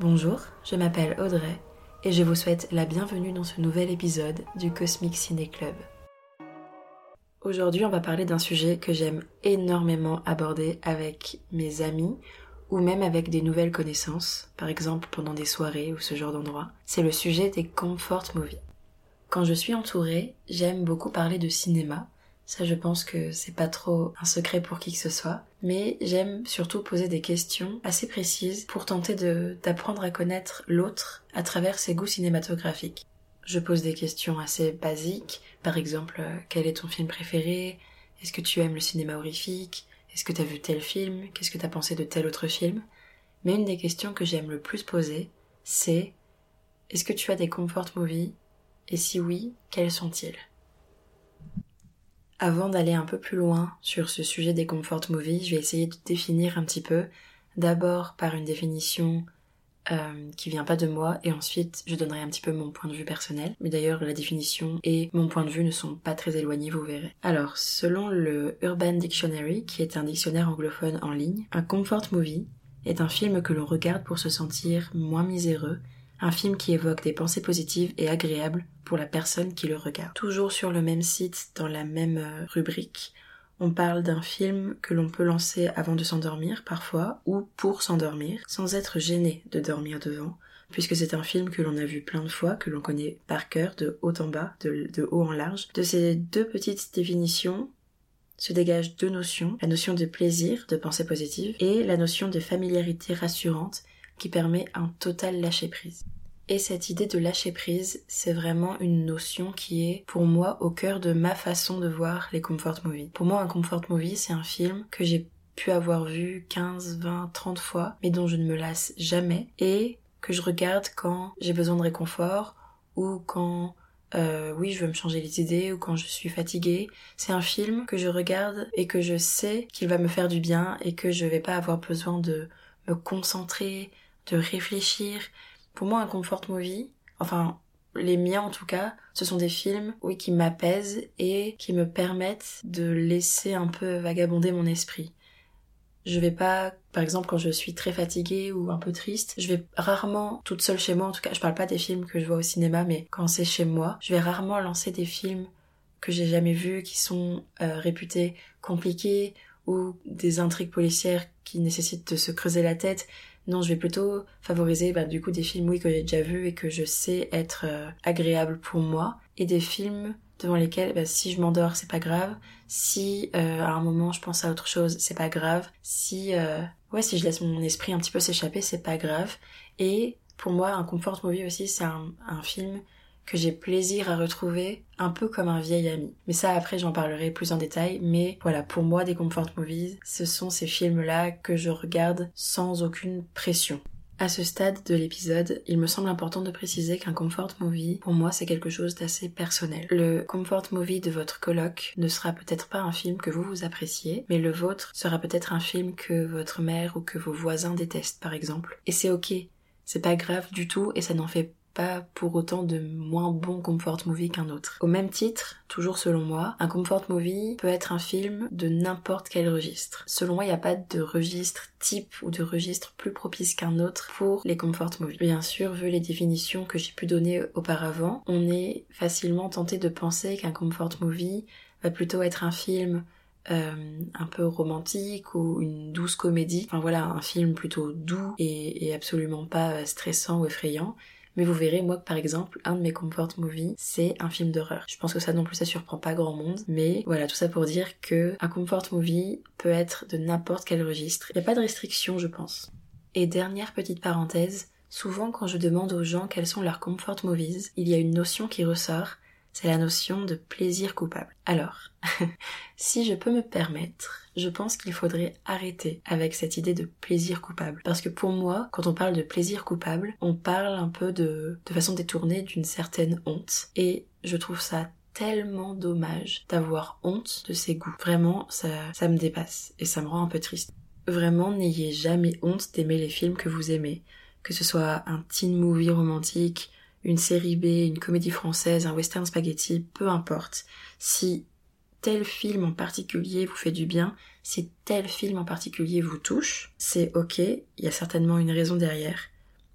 Bonjour, je m'appelle Audrey et je vous souhaite la bienvenue dans ce nouvel épisode du Cosmic Ciné Club. Aujourd'hui, on va parler d'un sujet que j'aime énormément aborder avec mes amis ou même avec des nouvelles connaissances, par exemple pendant des soirées ou ce genre d'endroit. C'est le sujet des comfort movies. Quand je suis entourée, j'aime beaucoup parler de cinéma ça, je pense que c'est pas trop un secret pour qui que ce soit. Mais j'aime surtout poser des questions assez précises pour tenter d'apprendre à connaître l'autre à travers ses goûts cinématographiques. Je pose des questions assez basiques. Par exemple, euh, quel est ton film préféré? Est-ce que tu aimes le cinéma horrifique? Est-ce que t'as vu tel film? Qu'est-ce que t'as pensé de tel autre film? Mais une des questions que j'aime le plus poser, c'est est-ce que tu as des comfort movies? Et si oui, quels sont-ils? Avant d'aller un peu plus loin sur ce sujet des comfort movies, je vais essayer de définir un petit peu, d'abord par une définition euh, qui vient pas de moi, et ensuite je donnerai un petit peu mon point de vue personnel. Mais d'ailleurs, la définition et mon point de vue ne sont pas très éloignés, vous verrez. Alors, selon le Urban Dictionary, qui est un dictionnaire anglophone en ligne, un comfort movie est un film que l'on regarde pour se sentir moins miséreux un film qui évoque des pensées positives et agréables pour la personne qui le regarde. Toujours sur le même site, dans la même euh, rubrique, on parle d'un film que l'on peut lancer avant de s'endormir parfois, ou pour s'endormir, sans être gêné de dormir devant, puisque c'est un film que l'on a vu plein de fois, que l'on connaît par cœur, de haut en bas, de, de haut en large. De ces deux petites définitions, se dégagent deux notions, la notion de plaisir, de pensée positive, et la notion de familiarité rassurante qui permet un total lâcher prise. Et cette idée de lâcher prise, c'est vraiment une notion qui est pour moi au cœur de ma façon de voir les comfort movies. Pour moi, un comfort movie, c'est un film que j'ai pu avoir vu 15, 20, 30 fois, mais dont je ne me lasse jamais et que je regarde quand j'ai besoin de réconfort ou quand euh, oui, je veux me changer les idées ou quand je suis fatiguée. C'est un film que je regarde et que je sais qu'il va me faire du bien et que je vais pas avoir besoin de me concentrer, de réfléchir. Pour moi, un comfort movie, enfin, les miens en tout cas, ce sont des films, oui, qui m'apaisent et qui me permettent de laisser un peu vagabonder mon esprit. Je vais pas, par exemple, quand je suis très fatiguée ou un peu triste, je vais rarement, toute seule chez moi, en tout cas, je parle pas des films que je vois au cinéma, mais quand c'est chez moi, je vais rarement lancer des films que j'ai jamais vus, qui sont euh, réputés compliqués ou des intrigues policières qui nécessitent de se creuser la tête. Non, je vais plutôt favoriser bah, du coup des films oui que j'ai déjà vus et que je sais être euh, agréables pour moi et des films devant lesquels bah, si je m'endors c'est pas grave, si euh, à un moment je pense à autre chose c'est pas grave, si euh, ouais si je laisse mon esprit un petit peu s'échapper c'est pas grave. Et pour moi un comfort movie aussi c'est un film que j'ai plaisir à retrouver un peu comme un vieil ami. Mais ça après j'en parlerai plus en détail, mais voilà, pour moi des comfort movies, ce sont ces films-là que je regarde sans aucune pression. À ce stade de l'épisode, il me semble important de préciser qu'un comfort movie, pour moi, c'est quelque chose d'assez personnel. Le comfort movie de votre coloc ne sera peut-être pas un film que vous vous appréciez, mais le vôtre sera peut-être un film que votre mère ou que vos voisins détestent, par exemple. Et c'est ok. C'est pas grave du tout et ça n'en fait pas pour autant de moins bon comfort movie qu'un autre. Au même titre, toujours selon moi, un comfort movie peut être un film de n'importe quel registre. Selon moi, il n'y a pas de registre type ou de registre plus propice qu'un autre pour les comfort movies. Bien sûr, vu les définitions que j'ai pu donner auparavant, on est facilement tenté de penser qu'un comfort movie va plutôt être un film euh, un peu romantique ou une douce comédie. Enfin voilà, un film plutôt doux et, et absolument pas stressant ou effrayant. Mais vous verrez, moi, par exemple, un de mes comfort movies, c'est un film d'horreur. Je pense que ça non plus, ça surprend pas grand monde. Mais voilà, tout ça pour dire que un comfort movie peut être de n'importe quel registre. Il n'y a pas de restriction, je pense. Et dernière petite parenthèse, souvent quand je demande aux gens quels sont leurs comfort movies, il y a une notion qui ressort, c'est la notion de plaisir coupable. Alors, si je peux me permettre, je pense qu'il faudrait arrêter avec cette idée de plaisir coupable. Parce que pour moi, quand on parle de plaisir coupable, on parle un peu de, de façon détournée d'une certaine honte. Et je trouve ça tellement dommage d'avoir honte de ses goûts. Vraiment, ça, ça me dépasse et ça me rend un peu triste. Vraiment, n'ayez jamais honte d'aimer les films que vous aimez. Que ce soit un teen movie romantique, une série B, une comédie française, un western spaghetti, peu importe. Si tel film en particulier vous fait du bien, si tel film en particulier vous touche, c'est ok, il y a certainement une raison derrière.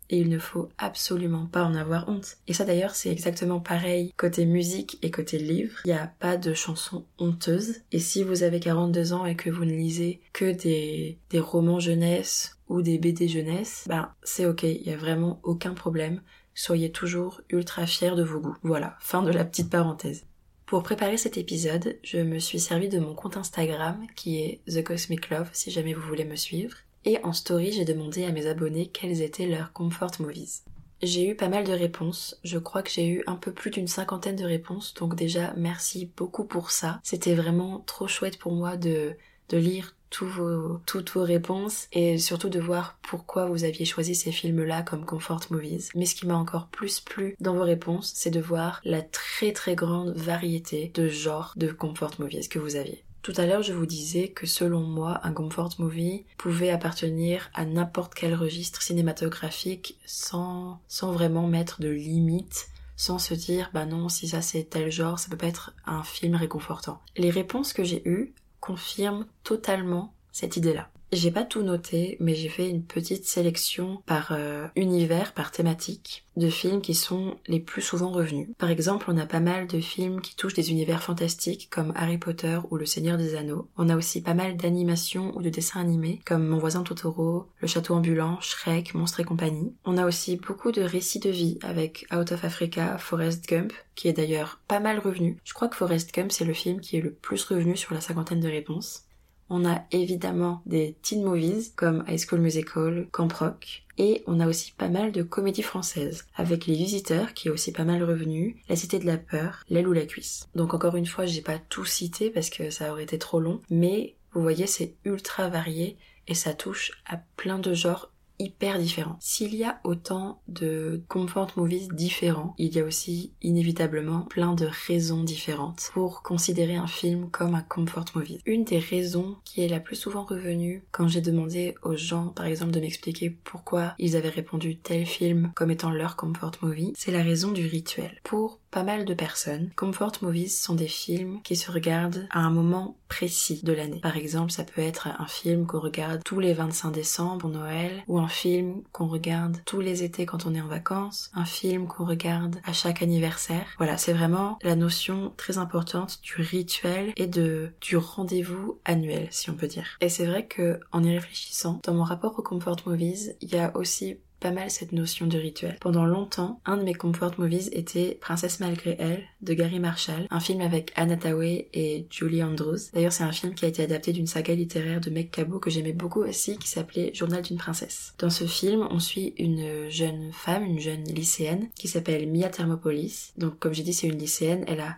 Et il ne faut absolument pas en avoir honte. Et ça d'ailleurs c'est exactement pareil côté musique et côté livre. Il n'y a pas de chansons honteuses. Et si vous avez 42 ans et que vous ne lisez que des, romans jeunesse ou des BD jeunesse, ben c'est ok, il n'y a vraiment aucun problème. Soyez toujours ultra fiers de vos goûts. Voilà, fin de la petite parenthèse. Pour préparer cet épisode, je me suis servi de mon compte Instagram qui est The Cosmic Love si jamais vous voulez me suivre. Et en story, j'ai demandé à mes abonnés quels étaient leurs comfort movies. J'ai eu pas mal de réponses. Je crois que j'ai eu un peu plus d'une cinquantaine de réponses. Donc déjà, merci beaucoup pour ça. C'était vraiment trop chouette pour moi de, de lire toutes vos réponses et surtout de voir pourquoi vous aviez choisi ces films-là comme comfort movies. Mais ce qui m'a encore plus plu dans vos réponses, c'est de voir la très très grande variété de genres de comfort movies que vous aviez. Tout à l'heure, je vous disais que selon moi, un comfort movie pouvait appartenir à n'importe quel registre cinématographique sans, sans vraiment mettre de limites sans se dire bah non si ça c'est tel genre ça peut pas être un film réconfortant. Les réponses que j'ai eues confirment totalement cette idée-là. J'ai pas tout noté, mais j'ai fait une petite sélection par euh, univers, par thématique, de films qui sont les plus souvent revenus. Par exemple, on a pas mal de films qui touchent des univers fantastiques comme Harry Potter ou Le Seigneur des Anneaux. On a aussi pas mal d'animations ou de dessins animés comme Mon voisin Totoro, Le Château ambulant, Shrek, Monstre et compagnie. On a aussi beaucoup de récits de vie avec Out of Africa, Forrest Gump, qui est d'ailleurs pas mal revenu. Je crois que Forrest Gump c'est le film qui est le plus revenu sur la cinquantaine de réponses. On a évidemment des teen movies comme High School Musical, Camp Rock, et on a aussi pas mal de comédies françaises, avec Les Visiteurs, qui est aussi pas mal revenu, La Cité de la Peur, L'aile ou la cuisse. Donc encore une fois, j'ai pas tout cité parce que ça aurait été trop long, mais vous voyez, c'est ultra varié et ça touche à plein de genres hyper différents. S'il y a autant de comfort movies différents, il y a aussi inévitablement plein de raisons différentes pour considérer un film comme un comfort movie. Une des raisons qui est la plus souvent revenue quand j'ai demandé aux gens, par exemple, de m'expliquer pourquoi ils avaient répondu tel film comme étant leur comfort movie, c'est la raison du rituel. Pour pas mal de personnes, comfort movies sont des films qui se regardent à un moment précis de l'année. Par exemple, ça peut être un film qu'on regarde tous les 25 décembre Noël, ou un film qu'on regarde tous les étés quand on est en vacances, un film qu'on regarde à chaque anniversaire. Voilà, c'est vraiment la notion très importante du rituel et de du rendez-vous annuel, si on peut dire. Et c'est vrai que en y réfléchissant, dans mon rapport aux comfort movies, il y a aussi pas mal cette notion de rituel. Pendant longtemps, un de mes comfort movies était Princesse malgré elle de Gary Marshall, un film avec Anna Tawai et Julie Andrews. D'ailleurs, c'est un film qui a été adapté d'une saga littéraire de Meg Cabot que j'aimais beaucoup aussi qui s'appelait Journal d'une princesse. Dans ce film, on suit une jeune femme, une jeune lycéenne qui s'appelle Mia Thermopolis. Donc comme j'ai dit, c'est une lycéenne, elle a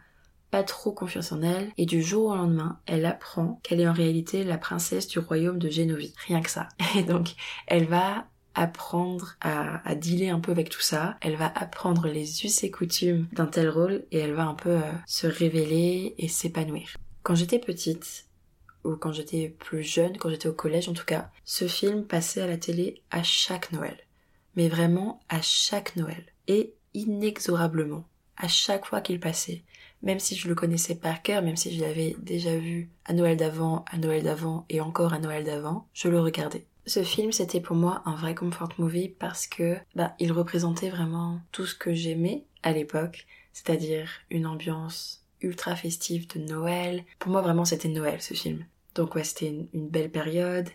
pas trop confiance en elle, et du jour au lendemain, elle apprend qu'elle est en réalité la princesse du royaume de Génovie. Rien que ça. Et donc, elle va apprendre à, dealer un peu avec tout ça. Elle va apprendre les us et coutumes d'un tel rôle et elle va un peu euh, se révéler et s'épanouir. Quand j'étais petite, ou quand j'étais plus jeune, quand j'étais au collège en tout cas, ce film passait à la télé à chaque Noël. Mais vraiment à chaque Noël. Et inexorablement. À chaque fois qu'il passait. Même si je le connaissais par cœur, même si je l'avais déjà vu à Noël d'avant, à Noël d'avant et encore à Noël d'avant, je le regardais. Ce film, c'était pour moi un vrai comfort movie parce que bah, il représentait vraiment tout ce que j'aimais à l'époque, c'est-à-dire une ambiance ultra festive de Noël. Pour moi, vraiment, c'était Noël ce film. Donc ouais, c'était une, belle période.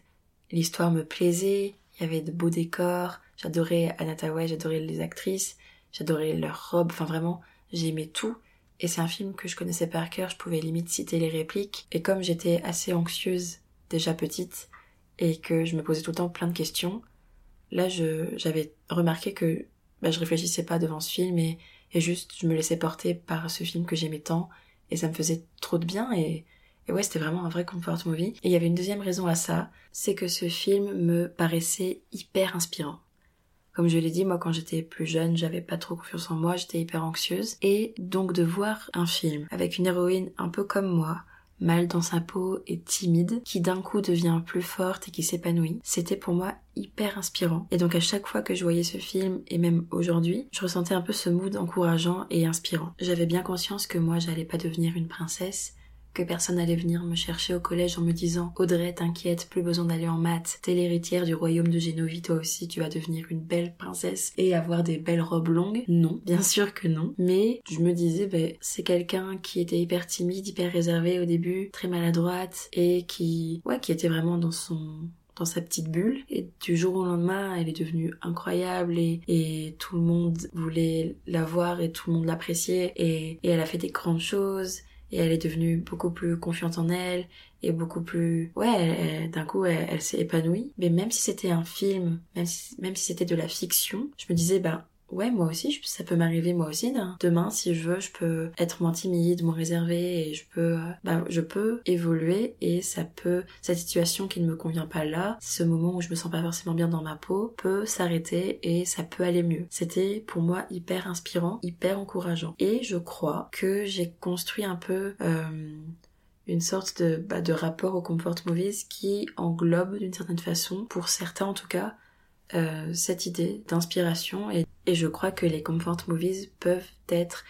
L'histoire me plaisait. Il y avait de beaux décors. J'adorais Anna j'adorais les actrices, j'adorais leurs robes. Enfin vraiment, j'aimais tout. Et c'est un film que je connaissais par cœur. Je pouvais limite citer les répliques. Et comme j'étais assez anxieuse déjà petite, et que je me posais tout le temps plein de questions, là j'avais remarqué que bah, je réfléchissais pas devant ce film et, et, juste je me laissais porter par ce film que j'aimais tant et ça me faisait trop de bien et, et ouais c'était vraiment un vrai comfort movie. Et il y avait une deuxième raison à ça, c'est que ce film me paraissait hyper inspirant. Comme je l'ai dit, moi quand j'étais plus jeune, j'avais pas trop confiance en moi, j'étais hyper anxieuse. Et donc de voir un film avec une héroïne un peu comme moi, mal dans sa peau et timide, qui d'un coup devient plus forte et qui s'épanouit. C'était pour moi hyper inspirant. Et donc à chaque fois que je voyais ce film, et même aujourd'hui, je ressentais un peu ce mood encourageant et inspirant. J'avais bien conscience que moi j'allais pas devenir une princesse, que personne allait venir me chercher au collège en me disant Audrey, t'inquiète, plus besoin d'aller en maths, t'es l'héritière du royaume de Génovie, toi aussi tu vas devenir une belle princesse et avoir des belles robes longues. Non, bien sûr que non. Mais je me disais, ben, c'est quelqu'un qui était hyper timide, hyper réservé au début, très maladroite et qui, ouais, qui était vraiment dans son dans sa petite bulle et du jour au lendemain elle est devenue incroyable et, et tout le monde voulait la voir et tout le monde l'appréciait et, et elle a fait des grandes choses et elle est devenue beaucoup plus confiante en elle et beaucoup plus ouais d'un coup elle, s'est épanouie. Mais même si c'était un film même si, même si c'était de la fiction je me disais bah ouais, moi aussi, ça peut m'arriver moi aussi. Demain, si je veux, je peux être moins timide, moins réservée et je peux, euh, bah, je peux évoluer et ça peut, cette situation qui ne me convient pas là, ce moment où je me sens pas forcément bien dans ma peau, peut s'arrêter et ça peut aller mieux. C'était pour moi hyper inspirant, hyper encourageant. Et je crois que j'ai construit un peu euh, une sorte de, bah, de rapport au comfort movies qui englobe d'une certaine façon, pour certains en tout cas, euh, cette idée d'inspiration et, je crois que les comfort movies peuvent être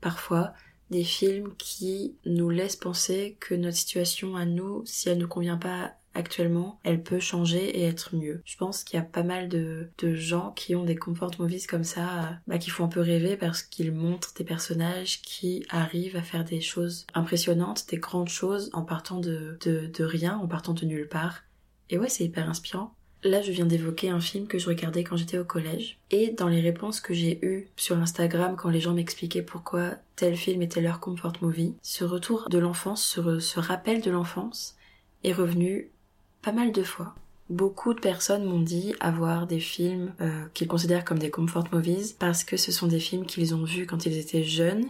parfois des films qui nous laissent penser que notre situation à nous, si elle ne convient pas actuellement, elle peut changer et être mieux. Je pense qu'il y a pas mal de, gens qui ont des comfort movies comme ça, bah, qui font un peu rêver parce qu'ils montrent des personnages qui arrivent à faire des choses impressionnantes, des grandes choses en partant de, de rien, en partant de nulle part. Et ouais, c'est hyper inspirant. Là, je viens d'évoquer un film que je regardais quand j'étais au collège. Et dans les réponses que j'ai eues sur Instagram quand les gens m'expliquaient pourquoi tel film était leur comfort movie, ce retour de l'enfance, ce, rappel de l'enfance est revenu pas mal de fois. Beaucoup de personnes m'ont dit avoir des films euh, qu'ils considèrent comme des comfort movies parce que ce sont des films qu'ils ont vus quand ils étaient jeunes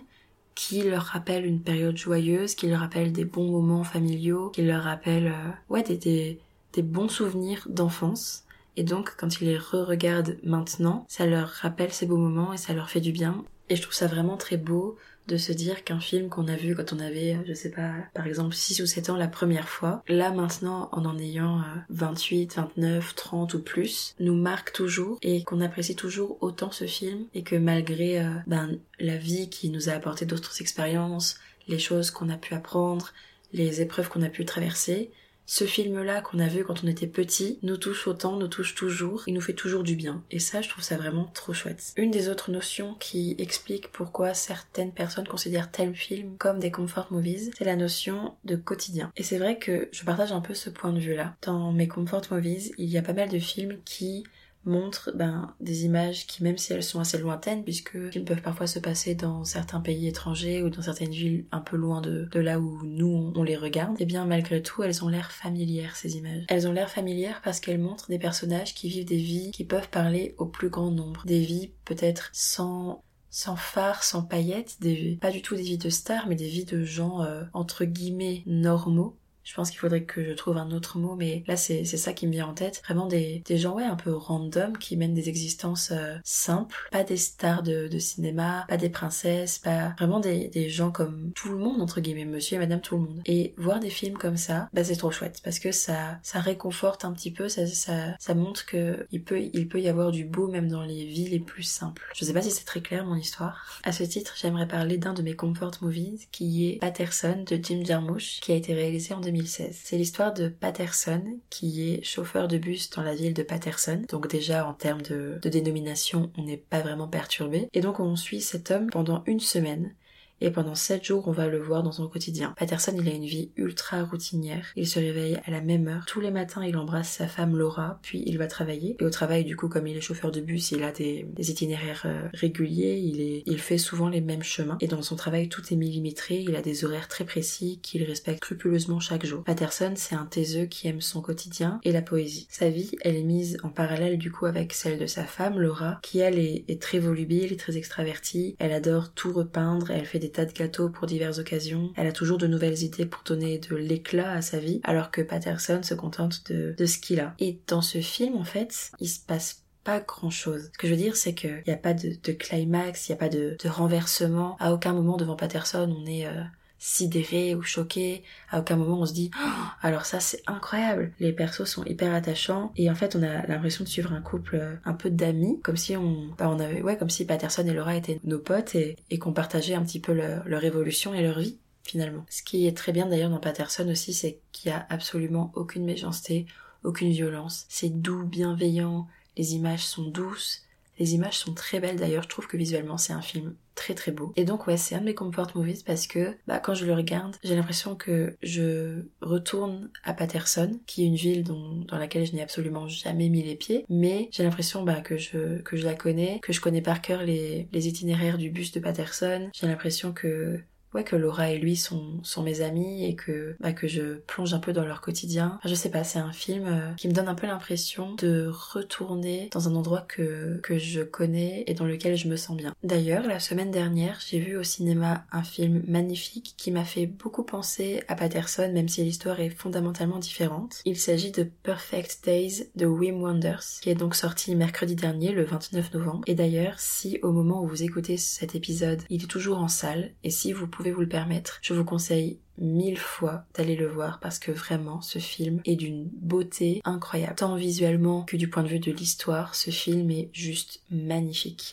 qui leur rappellent une période joyeuse, qui leur rappellent des bons moments familiaux, qui leur rappellent euh, ouais des, des, des bons souvenirs d'enfance. Et donc, quand ils les re-regardent maintenant, ça leur rappelle ces beaux moments et ça leur fait du bien. Et je trouve ça vraiment très beau de se dire qu'un film qu'on a vu quand on avait, je sais pas, par exemple 6 ou 7 ans la première fois, là maintenant en en ayant 28, 29, 30 ou plus, nous marque toujours et qu'on apprécie toujours autant ce film et que malgré euh, ben, la vie qui nous a apporté d'autres expériences, les choses qu'on a pu apprendre, les épreuves qu'on a pu traverser, ce film-là qu'on a vu quand on était petit nous touche autant, nous touche toujours, il nous fait toujours du bien. Et ça, je trouve ça vraiment trop chouette. Une des autres notions qui explique pourquoi certaines personnes considèrent tel film comme des comfort movies, c'est la notion de quotidien. Et c'est vrai que je partage un peu ce point de vue-là. Dans mes comfort movies, il y a pas mal de films qui montre ben, des images qui, même si elles sont assez lointaines, puisque peuvent parfois se passer dans certains pays étrangers ou dans certaines villes un peu loin de, de là où nous on les regarde, et eh bien malgré tout elles ont l'air familières ces images. Elles ont l'air familières parce qu'elles montrent des personnages qui vivent des vies qui peuvent parler au plus grand nombre. Des vies peut-être sans sans phare, sans paillettes, des, pas du tout des vies de stars, mais des vies de gens euh, entre guillemets normaux je pense qu'il faudrait que je trouve un autre mot, mais là c'est ça qui me vient en tête. Vraiment des, des gens ouais un peu random qui mènent des existences euh, simples, pas des stars de, de, cinéma, pas des princesses, pas vraiment des, des, gens comme tout le monde entre guillemets, monsieur et madame tout le monde. Et voir des films comme ça, bah c'est trop chouette parce que ça ça réconforte un petit peu, ça ça, ça montre que il peut il peut y avoir du beau même dans les vies les plus simples. Je sais pas si c'est très clair mon histoire. À ce titre, j'aimerais parler d'un de mes comfort movies qui est Patterson de Jim Jarmusch qui a été réalisé en 2000 c'est l'histoire de Patterson, qui est chauffeur de bus dans la ville de Patterson. Donc déjà, en termes de, dénomination, on n'est pas vraiment perturbé. Et donc on suit cet homme pendant une semaine et pendant 7 jours on va le voir dans son quotidien. Patterson il a une vie ultra routinière, il se réveille à la même heure, tous les matins il embrasse sa femme Laura, puis il va travailler, et au travail du coup comme il est chauffeur de bus, il a des, itinéraires euh, réguliers, il, est, il fait souvent les mêmes chemins, et dans son travail tout est millimétré, il a des horaires très précis qu'il respecte scrupuleusement chaque jour. Patterson c'est un taiseux qui aime son quotidien et la poésie. Sa vie elle est mise en parallèle du coup avec celle de sa femme Laura, qui elle est, est très volubile très extravertie, elle adore tout repeindre, elle fait des tas de gâteaux pour diverses occasions. Elle a toujours de nouvelles idées pour donner de l'éclat à sa vie, alors que Patterson se contente de, ce qu'il a. Et dans ce film, en fait, il se passe pas grand chose. Ce que je veux dire, c'est qu'il n'y a pas de, climax, il n'y a pas de, de, renversement. À aucun moment devant Patterson, on est euh, sidéré ou choqué. À aucun moment on se dit oh, alors ça c'est incroyable. Les persos sont hyper attachants et en fait on a l'impression de suivre un couple euh, un peu d'amis, comme si on, bah, on avait ouais comme si Patterson et Laura étaient nos potes et, qu'on partageait un petit peu leur, leur évolution et leur vie. finalement. Ce qui est très bien d'ailleurs dans Patterson aussi, c'est qu'il y a absolument aucune méchanceté, aucune violence. C'est doux, bienveillant, les images sont douces, les images sont très belles d'ailleurs, je trouve que visuellement c'est un film très très beau. Et donc ouais, c'est un de mes comfort movies parce que bah, quand je le regarde, j'ai l'impression que je retourne à Patterson, qui est une ville dans laquelle je n'ai absolument jamais mis les pieds, mais j'ai l'impression bah, que, je, que je la connais, que je connais par cœur les, les itinéraires du bus de Patterson. J'ai l'impression que ouais que Laura et lui sont, sont mes amis et que bah, que je plonge un peu dans leur quotidien. je sais pas, c'est un film euh, qui me donne un peu l'impression de retourner dans un endroit que que je connais et dans lequel je me sens bien. D'ailleurs, la semaine dernière, j'ai vu au cinéma un film magnifique qui m'a fait beaucoup penser à Patterson même si l'histoire est fondamentalement différente. Il s'agit de Perfect Days de Wim Wonders qui est donc sorti mercredi dernier le 29 novembre. Et d'ailleurs, si au moment où vous écoutez cet épisode, il est toujours en salle et si vous pouvez vous le permettre, je vous conseille mille fois d'aller le voir parce que vraiment ce film est d'une beauté incroyable. Tant visuellement que du point de vue de l'histoire, ce film est juste magnifique.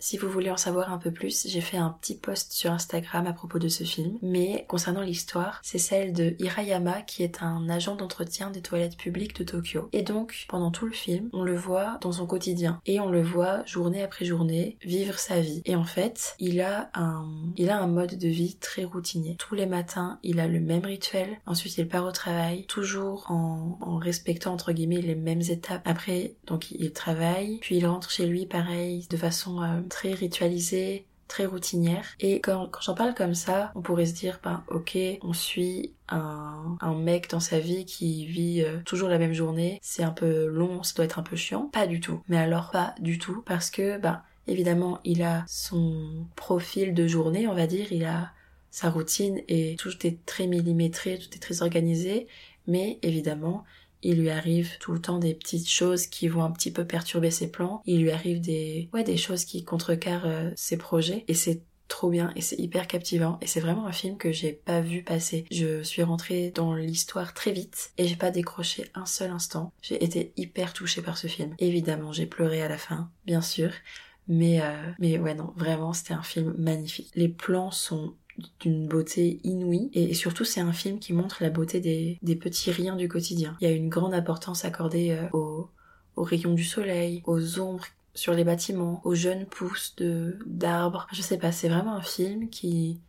Si vous voulez en savoir un peu plus, j'ai fait un petit post sur Instagram à propos de ce film. Mais concernant l'histoire, c'est celle de Hirayama qui est un agent d'entretien des toilettes publiques de Tokyo. Et donc, pendant tout le film, on le voit dans son quotidien. Et on le voit journée après journée vivre sa vie. Et en fait, il a un, il a un mode de vie très routinier. Tous les matins, il a le même rituel. Ensuite, il part au travail, toujours en, en respectant entre guillemets les mêmes étapes. Après, donc il travaille, puis il rentre chez lui pareil, de façon euh, très ritualisée, très routinière. Et quand, j'en parle comme ça, on pourrait se dire, ben ok, on suit un, un mec dans sa vie qui vit euh, toujours la même journée, c'est un peu long, ça doit être un peu chiant. Pas du tout. Mais alors pas du tout, parce que, ben évidemment, il a son profil de journée, on va dire, il a sa routine et tout est très millimétré, tout est très organisé, mais évidemment, il lui arrive tout le temps des petites choses qui vont un petit peu perturber ses plans. Il lui arrive des, ouais, des choses qui contrecarrent euh, ses projets. Et c'est trop bien et c'est hyper captivant et c'est vraiment un film que j'ai pas vu passer. Je suis rentrée dans l'histoire très vite et j'ai pas décroché un seul instant. J'ai été hyper touchée par ce film. Évidemment, j'ai pleuré à la fin, bien sûr. Mais, euh, mais ouais, non, vraiment, c'était un film magnifique. Les plans sont d'une beauté inouïe et surtout c'est un film qui montre la beauté des, petits riens du quotidien. Il y a une grande importance accordée euh, aux, rayons du soleil, aux ombres sur les bâtiments, aux jeunes pousses de d'arbres. Je sais pas, c'est vraiment un film qui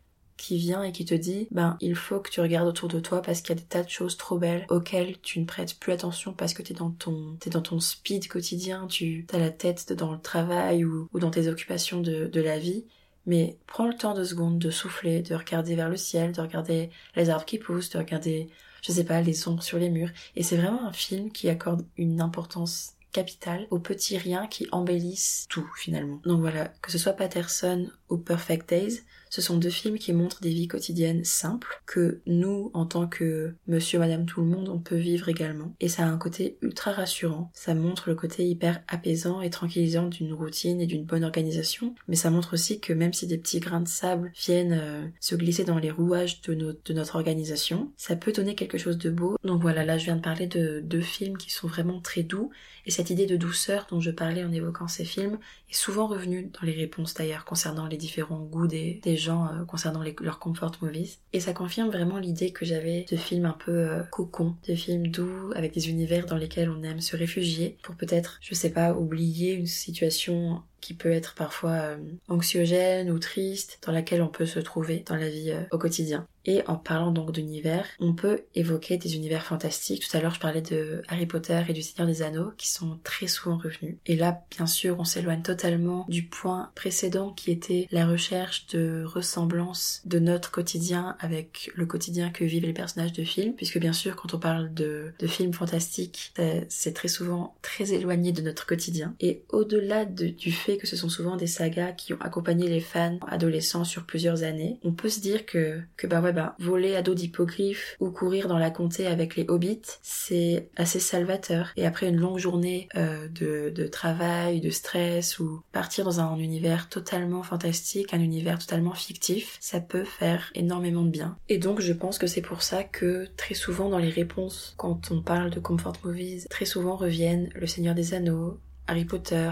qui vient et qui te dit ben il faut que tu regardes autour de toi parce qu'il y a des tas de choses trop belles auxquelles tu ne prêtes plus attention parce que t'es dans ton t'es dans ton speed quotidien tu as la tête dans le travail ou, ou dans tes occupations de, de la vie mais prends le temps de secondes de souffler, de regarder vers le ciel, de regarder les arbres qui poussent, de regarder, je sais pas, les ombres sur les murs. Et c'est vraiment un film qui accorde une importance capitale aux petits riens qui embellissent tout finalement. Donc voilà, que ce soit Patterson ou Perfect Days, ce sont deux films qui montrent des vies quotidiennes simples que nous, en tant que monsieur, madame, tout le monde, on peut vivre également. Et ça a un côté ultra rassurant. Ça montre le côté hyper apaisant et tranquillisant d'une routine et d'une bonne organisation. Mais ça montre aussi que même si des petits grains de sable viennent euh, se glisser dans les rouages de, notre organisation, ça peut donner quelque chose de beau. Donc voilà, là je viens de parler de deux films qui sont vraiment très doux. Et cette idée de douceur dont je parlais en évoquant ces films est souvent revenue dans les réponses d'ailleurs concernant les différents goûts des, des euh, concernant les, leurs comfort movies. Et ça confirme vraiment l'idée que j'avais de films un peu euh, cocon, de films doux avec des univers dans lesquels on aime se réfugier pour peut-être, je sais pas, oublier une situation qui peut être parfois euh, anxiogène ou triste, dans laquelle on peut se trouver dans la vie au quotidien. Et en parlant donc d'univers, on peut évoquer des univers fantastiques. Tout à l'heure, je parlais de Harry Potter et du Seigneur des Anneaux qui sont très souvent revenus. Et là, bien sûr, on s'éloigne totalement du point précédent qui était la recherche de ressemblance de notre quotidien avec le quotidien que vivent les personnages de films. Puisque bien sûr, quand on parle de, de films fantastiques, c'est très souvent très éloigné de notre quotidien. Et au-delà du fait que ce sont souvent des sagas qui ont accompagné les fans adolescents sur plusieurs années, on peut se dire que, que bah ouais, bah, voler à dos d'hippogriffes ou courir dans la comté avec les hobbits, c'est assez salvateur. Et après une longue journée euh, de, de travail, de stress ou partir dans un univers totalement fantastique, un univers totalement fictif, ça peut faire énormément de bien. Et donc je pense que c'est pour ça que très souvent dans les réponses, quand on parle de comfort movies, très souvent reviennent Le Seigneur des Anneaux, Harry Potter,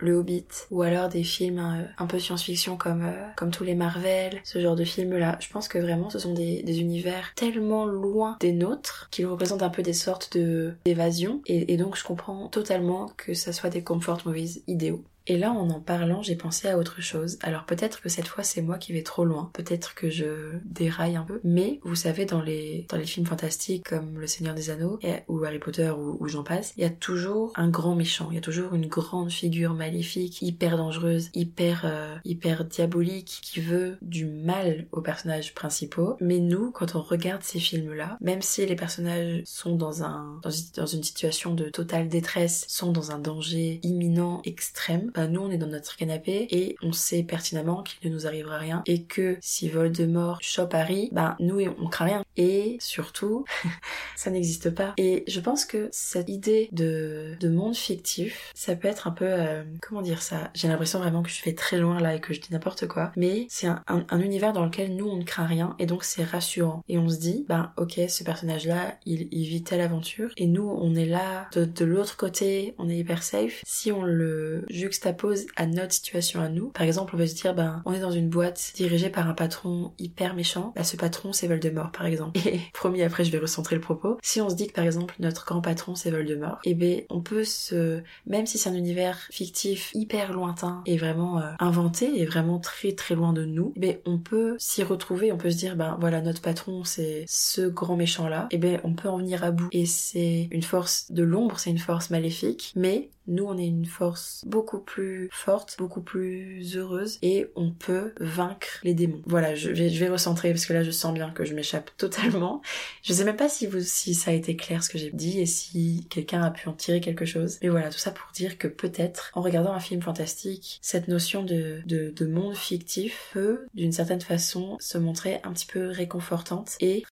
Le Hobbit, ou alors des films euh, un peu science-fiction comme, euh, comme tous les Marvel, ce genre de films-là. Je pense que vraiment ce sont des, des univers tellement loin des nôtres qu'ils représentent un peu des sortes de d'évasion et, et donc je comprends totalement que ça soit des comfort movies idéaux. Et là, en en parlant, j'ai pensé à autre chose. Alors peut-être que cette fois, c'est moi qui vais trop loin. Peut-être que je déraille un peu. Mais vous savez, dans les dans les films fantastiques comme Le Seigneur des Anneaux ou Harry Potter ou, j'en passe, il y a toujours un grand méchant. Il y a toujours une grande figure maléfique, hyper dangereuse, hyper euh, hyper diabolique, qui veut du mal aux personnages principaux. Mais nous, quand on regarde ces films-là, même si les personnages sont dans un dans une situation de totale détresse, sont dans un danger imminent, extrême, bah, nous on est dans notre canapé et on sait pertinemment qu'il ne nous arrivera rien et que si Voldemort chope Harry, bah nous on craint rien. Et surtout, ça n'existe pas. Et je pense que cette idée de, de monde fictif, ça peut être un peu... Euh, comment dire ça? J'ai l'impression vraiment que je vais très loin là et que je dis n'importe quoi. Mais c'est un, un, univers dans lequel nous on ne craint rien et donc c'est rassurant. Et on se dit, bah ok, ce personnage-là, il, il vit telle aventure et nous on est là de, de l'autre côté, on est hyper safe. Si on le juxtapose pose à notre situation à nous. Par exemple, on peut se dire, ben, on est dans une boîte dirigée par un patron hyper méchant. Bah, ce patron, c'est Voldemort, par exemple. Et promis, après, je vais recentrer le propos. Si on se dit que, par exemple, notre grand patron, c'est Voldemort, et eh ben, on peut se, même si c'est un univers fictif hyper lointain et vraiment euh, inventé et vraiment très très loin de nous, eh ben, on peut s'y retrouver. On peut se dire, ben, voilà, notre patron, c'est ce grand méchant là. Eh ben, on peut en venir à bout. Et c'est une force de l'ombre, c'est une force maléfique, mais nous, on est une force beaucoup plus forte, beaucoup plus heureuse et on peut vaincre les démons. Voilà, je vais, je vais recentrer parce que là, je sens bien que je m'échappe totalement. Je sais même pas si vous, si ça a été clair ce que j'ai dit et si quelqu'un a pu en tirer quelque chose. Mais voilà, tout ça pour dire que peut-être, en regardant un film fantastique, cette notion de, de, de monde fictif peut, d'une certaine façon, se montrer un petit peu réconfortante et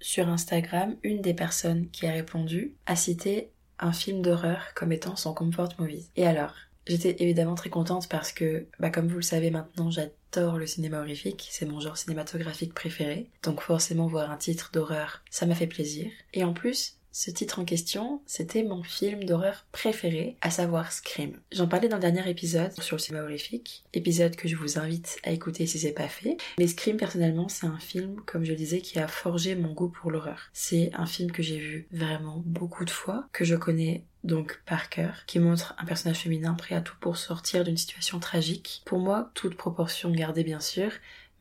sur Instagram, une des personnes qui a répondu a cité un film d'horreur comme étant son comfort movie. Et alors, j'étais évidemment très contente parce que, bah, comme vous le savez maintenant, j'adore le cinéma horrifique, c'est mon genre cinématographique préféré. Donc forcément voir un titre d'horreur, ça m'a fait plaisir. Et en plus, ce titre en question, c'était mon film d'horreur préféré, à savoir Scream. J'en parlais dans le dernier épisode sur le cinéma horrifique, épisode que je vous invite à écouter si c'est pas fait. Mais Scream, personnellement, c'est un film, comme je le disais, qui a forgé mon goût pour l'horreur. C'est un film que j'ai vu vraiment beaucoup de fois, que je connais donc par cœur, qui montre un personnage féminin prêt à tout pour sortir d'une situation tragique. Pour moi, toute proportion gardée bien sûr,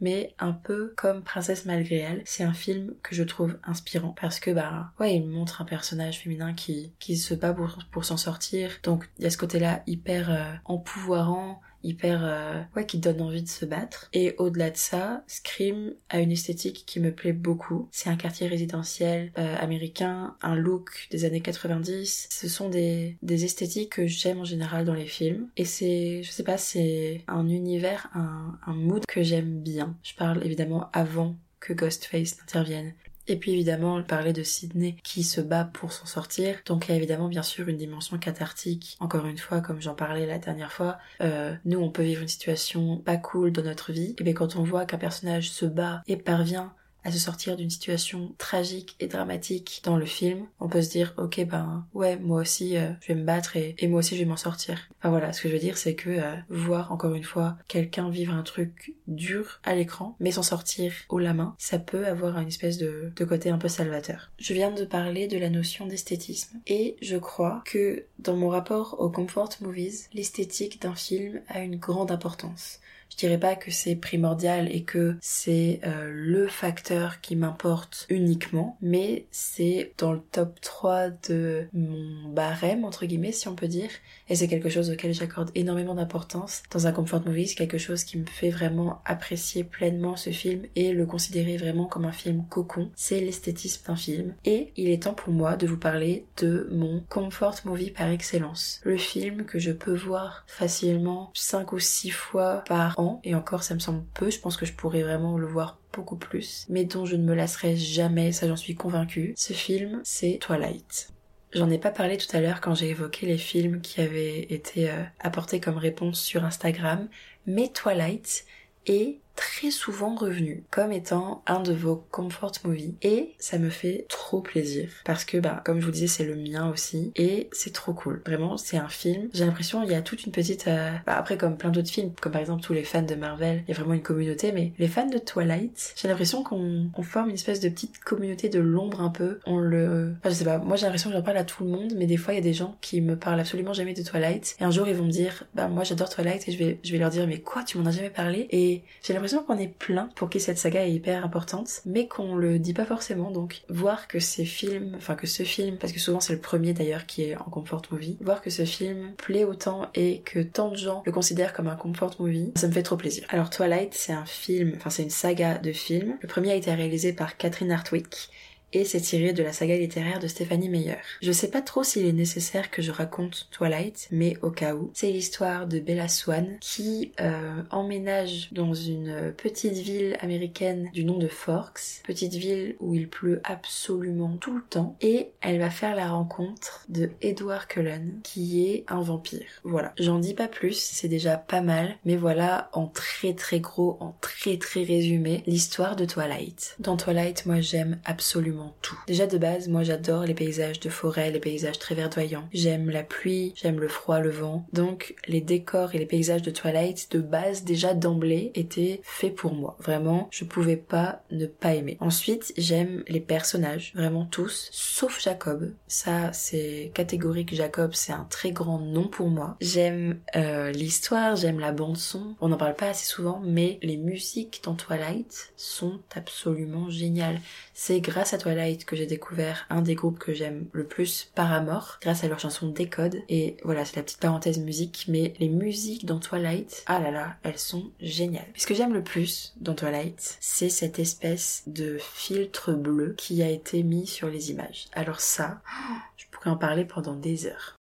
mais un peu comme Princesse malgré elle. C'est un film que je trouve inspirant parce que bah ouais, il montre un personnage féminin qui qui se bat pour, pour s'en sortir. Donc il y a ce côté-là hyper euh, empouvoirant, hyper euh, ouais qui donne envie de se battre. Et au-delà de ça Scream a une esthétique qui me plaît beaucoup. C'est un quartier résidentiel euh, américain un look des années 90 ce sont des, des esthétiques que j'aime en général dans les films. Et c'est je sais pas c'est un univers un, un mood que j'aime bien. Je parle évidemment avant que Ghostface n'intervienne et puis évidemment, parler de Sydney qui se bat pour s'en sortir. Donc il y a évidemment bien sûr une dimension cathartique. Encore une fois, comme j'en parlais la dernière fois, euh, nous on peut vivre une situation pas cool dans notre vie. Et bien quand on voit qu'un personnage se bat et parvient à se sortir d'une situation tragique et dramatique dans le film, on peut se dire ok ben ouais moi aussi euh, je vais me battre et, moi aussi je vais m'en sortir. Enfin voilà, ce que je veux dire c'est que euh, voir encore une fois quelqu'un vivre un truc dur à l'écran mais s'en sortir haut la main, ça peut avoir une espèce de, de côté un peu salvateur. Je viens de parler de la notion d'esthétisme et je crois que dans mon rapport aux comfort movies, l'esthétique d'un film a une grande importance. Je dirais pas que c'est primordial et que c'est euh, le facteur qui m'importe uniquement, mais c'est dans le top 3 de mon barème, entre guillemets, si on peut dire. Et c'est quelque chose auquel j'accorde énormément d'importance dans un comfort movie. C'est quelque chose qui me fait vraiment apprécier pleinement ce film et le considérer vraiment comme un film cocon. C'est l'esthétisme d'un film. Et il est temps pour moi de vous parler de mon comfort movie par excellence. Le film que je peux voir facilement 5 ou 6 fois par et encore ça me semble peu, je pense que je pourrais vraiment le voir beaucoup plus, mais dont je ne me lasserai jamais, ça j'en suis convaincue. Ce film, c'est Twilight. J'en ai pas parlé tout à l'heure quand j'ai évoqué les films qui avaient été euh, apportés comme réponse sur Instagram, mais Twilight est très souvent revenu comme étant un de vos comfort movies et ça me fait trop plaisir parce que bah comme je vous disais c'est le mien aussi et c'est trop cool. Vraiment c'est un film. J'ai l'impression il y a toute une petite euh, bah, après comme plein d'autres films comme par exemple tous les fans de Marvel il y a vraiment une communauté mais les fans de Twilight j'ai l'impression qu'on forme une espèce de petite communauté de l'ombre un peu. On le enfin, je sais pas moi j'ai l'impression que j'en parle à tout le monde mais des fois il y a des gens qui me parlent absolument jamais de Twilight et un jour ils vont me dire bah moi j'adore Twilight et je vais je vais leur dire mais quoi tu m'en as jamais parlé? Et j'ai l'impression qu'on est plein pour qui cette saga est hyper importante mais qu'on le dit pas forcément donc voir que ces films enfin que ce film parce que souvent c'est le premier d'ailleurs qui est en comfort movie voir que ce film plaît autant et que tant de gens le considèrent comme un comfort movie ça me fait trop plaisir. Alors Twilight c'est un film enfin c'est une saga de films. Le premier a été réalisé par Catherine Hartwick et c'est tiré de la saga littéraire de Stephanie Meyer. Je sais pas trop s'il est nécessaire que je raconte Twilight, mais au cas où, c'est l'histoire de Bella Swan qui euh, emménage dans une petite ville américaine du nom de Forks, petite ville où il pleut absolument tout le temps, et elle va faire la rencontre de Edward Cullen, qui est un vampire. Voilà, j'en dis pas plus, c'est déjà pas mal, mais voilà en très très gros, en très très résumé, l'histoire de Twilight. Dans Twilight, moi j'aime absolument tout. Déjà de base, moi j'adore les paysages de forêt, les paysages très verdoyants. J'aime la pluie, j'aime le froid, le vent. Donc les décors et les paysages de Twilight de base déjà d'emblée étaient faits pour moi. Vraiment, je pouvais pas ne pas aimer. Ensuite, j'aime les personnages, vraiment tous, sauf Jacob. Ça, c'est catégorique. Jacob, c'est un très grand nom pour moi. J'aime euh, l'histoire, j'aime la bande son. On n'en parle pas assez souvent, mais les musiques dans Twilight sont absolument géniales. C'est grâce à Twilight que j'ai découvert un des groupes que j'aime le plus, Paramore, grâce à leur chanson Décode. Et voilà, c'est la petite parenthèse musique, mais les musiques dans Twilight, ah là là, elles sont géniales. ce que j'aime le plus dans Twilight, c'est cette espèce de filtre bleu qui a été mis sur les images. Alors ça, je pourrais en parler pendant des heures.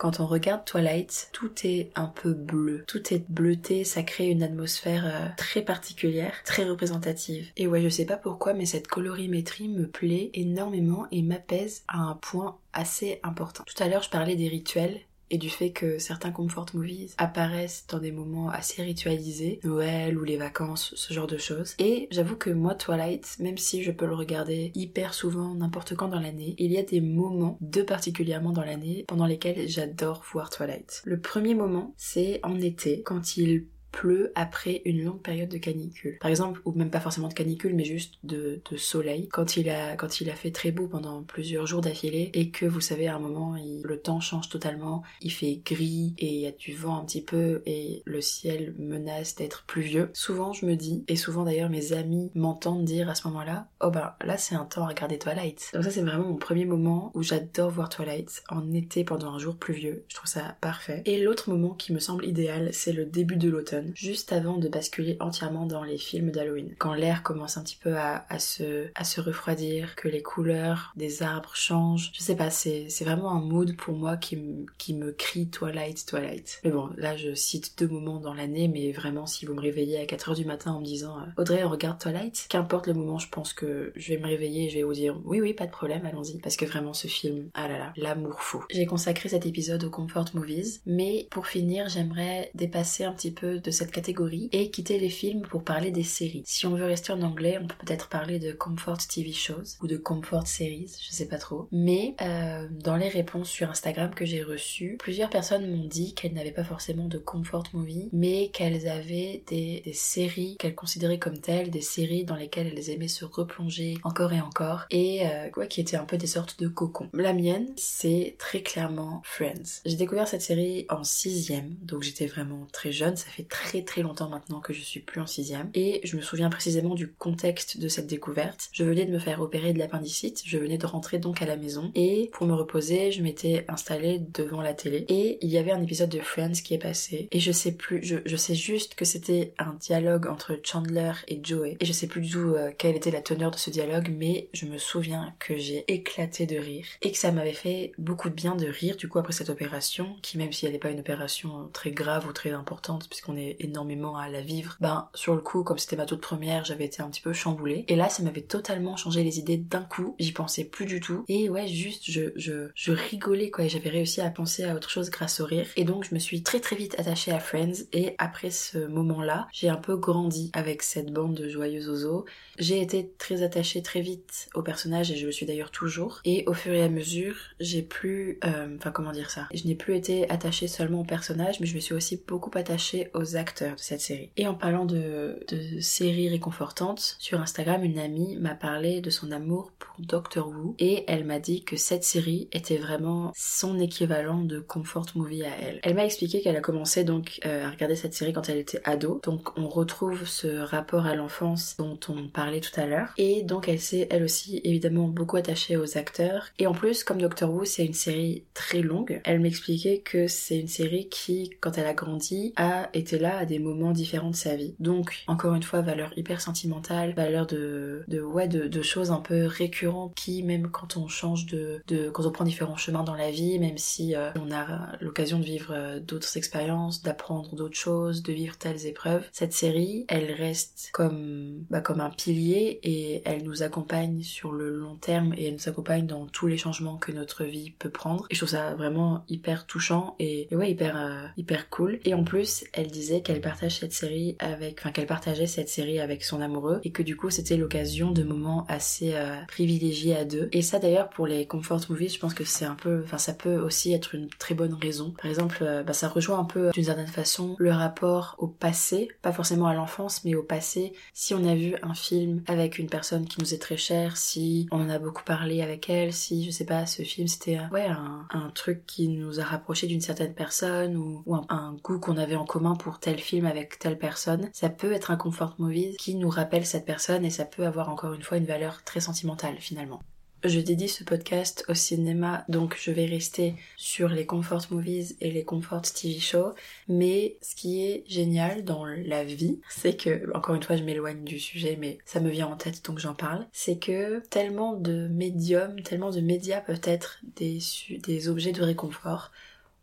Quand on regarde Twilight, tout est un peu bleu, tout est bleuté, ça crée une atmosphère euh, très particulière, très représentative. Et ouais, je sais pas pourquoi, mais cette colorimétrie me plaît énormément et m'apaise à un point assez important. Tout à l'heure, je parlais des rituels et du fait que certains comfort movies apparaissent dans des moments assez ritualisés, Noël ou les vacances, ce genre de choses. Et j'avoue que moi, Twilight, même si je peux le regarder hyper souvent, n'importe quand dans l'année, il y a des moments, deux particulièrement dans l'année, pendant lesquels j'adore voir Twilight. Le premier moment, c'est en été, quand il pleut après une longue période de canicule. Par exemple, ou même pas forcément de canicule, mais juste de, soleil. Quand il a quand il a fait très beau pendant plusieurs jours d'affilée et que vous savez à un moment le temps change totalement, il fait gris et il y a du vent un petit peu et le ciel menace d'être pluvieux. Souvent je me dis et souvent d'ailleurs mes amis m'entendent dire à ce moment-là, oh ben là c'est un temps à regarder Twilight. Donc ça c'est vraiment mon premier moment où j'adore voir Twilight en été pendant un jour pluvieux. Je trouve ça parfait. Et l'autre moment qui me semble idéal, c'est le début de l'automne juste avant de basculer entièrement dans les films d'Halloween. Quand l'air commence un petit peu à, se, refroidir, que les couleurs des arbres changent. Je sais pas, c'est, vraiment un mood pour moi qui, qui me crie Twilight, Twilight. Mais bon, là je cite deux moments dans l'année, mais vraiment si vous me réveillez à 4h du matin en me disant euh, Audrey, regarde Twilight, qu'importe le moment, je pense que je vais me réveiller et je vais vous dire oui, oui, pas de problème, allons-y. Parce que vraiment ce film, ah là là, l'amour fou. J'ai consacré cet épisode aux Comfort Movies, mais pour finir, j'aimerais dépasser un petit peu de cette catégorie et quitter les films pour parler des séries. Si on veut rester en anglais, on peut peut-être parler de comfort TV shows ou de comfort series, je sais pas trop. Mais euh, dans les réponses sur Instagram que j'ai reçues, plusieurs personnes m'ont dit qu'elles n'avaient pas forcément de comfort movie, mais qu'elles avaient des, séries qu'elles considéraient comme telles, des séries dans lesquelles elles aimaient se replonger encore et encore, et euh, quoi, qui étaient un peu des sortes de cocons. La mienne, c'est très clairement Friends. J'ai découvert cette série en sixième, donc j'étais vraiment très jeune, ça fait très très très longtemps maintenant que je suis plus en sixième. Et je me souviens précisément du contexte de cette découverte. Je venais de me faire opérer de l'appendicite, je venais de rentrer donc à la maison. Et pour me reposer, je m'étais installée devant la télé. Et il y avait un épisode de Friends qui est passé. Et je sais plus, je, sais juste que c'était un dialogue entre Chandler et Joey. Et je sais plus du tout euh, quelle était la teneur de ce dialogue mais je me souviens que j'ai éclaté de rire. Et que ça m'avait fait beaucoup de bien de rire du coup après cette opération qui même si elle n'est pas une opération très grave ou très importante puisqu'on est énormément à la vivre, ben sur le coup, comme c'était ma toute première, j'avais été un petit peu chamboulée. Et là, ça m'avait totalement changé les idées d'un coup. J'y pensais plus du tout. Et ouais, juste, je, je, je rigolais quoi. Et j'avais réussi à penser à autre chose grâce au rire. Et donc, je me suis très très vite attachée à Friends. Et après ce moment-là, j'ai un peu grandi avec cette bande de joyeux oiseaux. J'ai été très attachée très vite au personnage et je le suis d'ailleurs toujours. Et au fur et à mesure, j'ai plus, euh, enfin comment dire ça, je n'ai plus été attachée seulement au personnage, mais je me suis aussi beaucoup attachée aux acteurs de cette série. Et en parlant de, séries réconfortantes, sur Instagram, une amie m'a parlé de son amour pour Doctor Who et elle m'a dit que cette série était vraiment son équivalent de comfort movie à elle. Elle m'a expliqué qu'elle a commencé donc euh, à regarder cette série quand elle était ado, donc on retrouve ce rapport à l'enfance dont on parlait tout à l'heure, et donc elle s'est elle aussi évidemment beaucoup attachée aux acteurs, et en plus comme Doctor Who c'est une série très longue, elle m'expliquait que c'est une série qui, quand elle a grandi, a été là à des moments différents de sa vie. Donc encore une fois, valeur hyper sentimentale, valeur de, de ouais, de, de choses un peu récurrentes qui, même quand on change de, de quand on prend différents chemins dans la vie, même si euh, on a l'occasion de vivre euh, d'autres expériences, d'apprendre d'autres choses, de vivre telles épreuves, cette série, elle reste comme, bah, comme un pilier et elle nous accompagne sur le long terme et elle nous accompagne dans tous les changements que notre vie peut prendre. Et je trouve ça vraiment hyper touchant et, ouais, hyper, euh, hyper cool. Et en plus, elle disait qu'elle partage cette série avec, enfin qu'elle partageait cette série avec son amoureux et que du coup c'était l'occasion de moments assez euh, privilégiés à deux. Et ça d'ailleurs pour les comfort movies, je pense que c'est un peu, enfin ça peut aussi être une très bonne raison. Par exemple, euh, bah, ça rejoint un peu d'une certaine façon le rapport au passé, pas forcément à l'enfance, mais au passé. Si on a vu un film avec une personne qui nous est très chère, si on en a beaucoup parlé avec elle, si je sais pas, ce film c'était ouais un, un, truc qui nous a rapproché d'une certaine personne ou, ou un, un, goût qu'on avait en commun pour tel film avec telle personne, ça peut être un comfort movie qui nous rappelle cette personne et ça peut avoir encore une fois une valeur très sentimentale finalement. Je dédie ce podcast au cinéma, donc je vais rester sur les comfort movies et les comfort TV shows. Mais ce qui est génial dans la vie, c'est que, encore une fois, je m'éloigne du sujet, mais ça me vient en tête, donc j'en parle. C'est que tellement de médiums, tellement de médias peuvent être des, des objets de réconfort.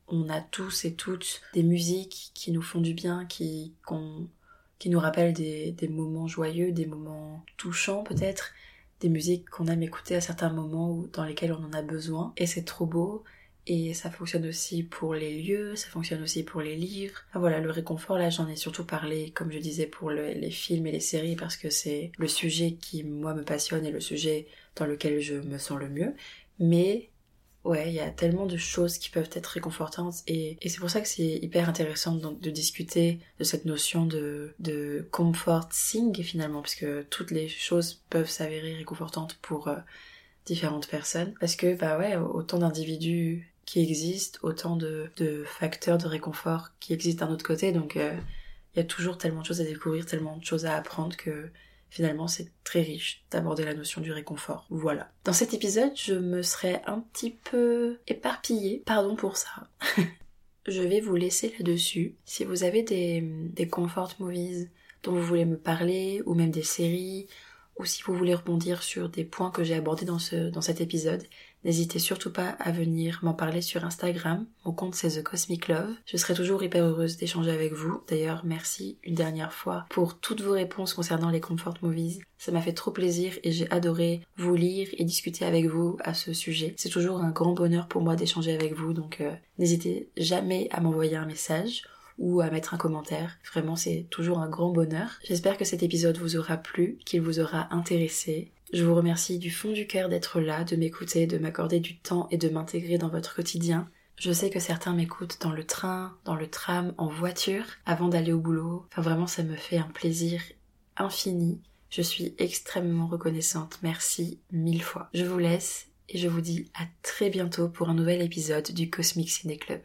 On a tous et toutes des musiques qui nous font du bien, qui, qui nous rappellent des, des moments joyeux, des moments touchants peut-être des musiques qu'on aime écouter à certains moments ou dans lesquels on en a besoin. Et c'est trop beau. Et ça fonctionne aussi pour les lieux, ça fonctionne aussi pour les livres. Voilà, le réconfort, là j'en ai surtout parlé, comme je disais, pour les films et les séries, parce que c'est le sujet qui, moi, me passionne et le sujet dans lequel je me sens le mieux. Mais ouais, il y a tellement de choses qui peuvent être réconfortantes et, c'est pour ça que c'est hyper intéressant de, discuter de cette notion de, de comfort thing finalement, parce que toutes les choses peuvent s'avérer réconfortantes pour euh, différentes personnes. Parce que, bah ouais, autant d'individus qui existent, autant de, de, facteurs de réconfort qui existent d'un autre côté, donc euh, il y a toujours tellement de choses à découvrir, tellement de choses à apprendre que Finalement, c'est très riche d'aborder la notion du réconfort. Voilà. Dans cet épisode, je me serais un petit peu éparpillée. Pardon pour ça. je vais vous laisser là-dessus. Si vous avez des, des comfort movies dont vous voulez me parler, ou même des séries, ou si vous voulez rebondir sur des points que j'ai abordés dans, ce, dans cet épisode, N'hésitez surtout pas à venir m'en parler sur Instagram. Mon compte c'est The Cosmic Love. Je serai toujours hyper heureuse d'échanger avec vous. D'ailleurs, merci une dernière fois pour toutes vos réponses concernant les Comfort Movies. Ça m'a fait trop plaisir et j'ai adoré vous lire et discuter avec vous à ce sujet. C'est toujours un grand bonheur pour moi d'échanger avec vous, donc euh, n'hésitez jamais à m'envoyer un message ou à mettre un commentaire. Vraiment, c'est toujours un grand bonheur. J'espère que cet épisode vous aura plu, qu'il vous aura intéressé. Je vous remercie du fond du cœur d'être là, de m'écouter, de m'accorder du temps et de m'intégrer dans votre quotidien. Je sais que certains m'écoutent dans le train, dans le tram, en voiture, avant d'aller au boulot. Enfin vraiment, ça me fait un plaisir infini. Je suis extrêmement reconnaissante. Merci mille fois. Je vous laisse et je vous dis à très bientôt pour un nouvel épisode du Cosmic Ciné Club.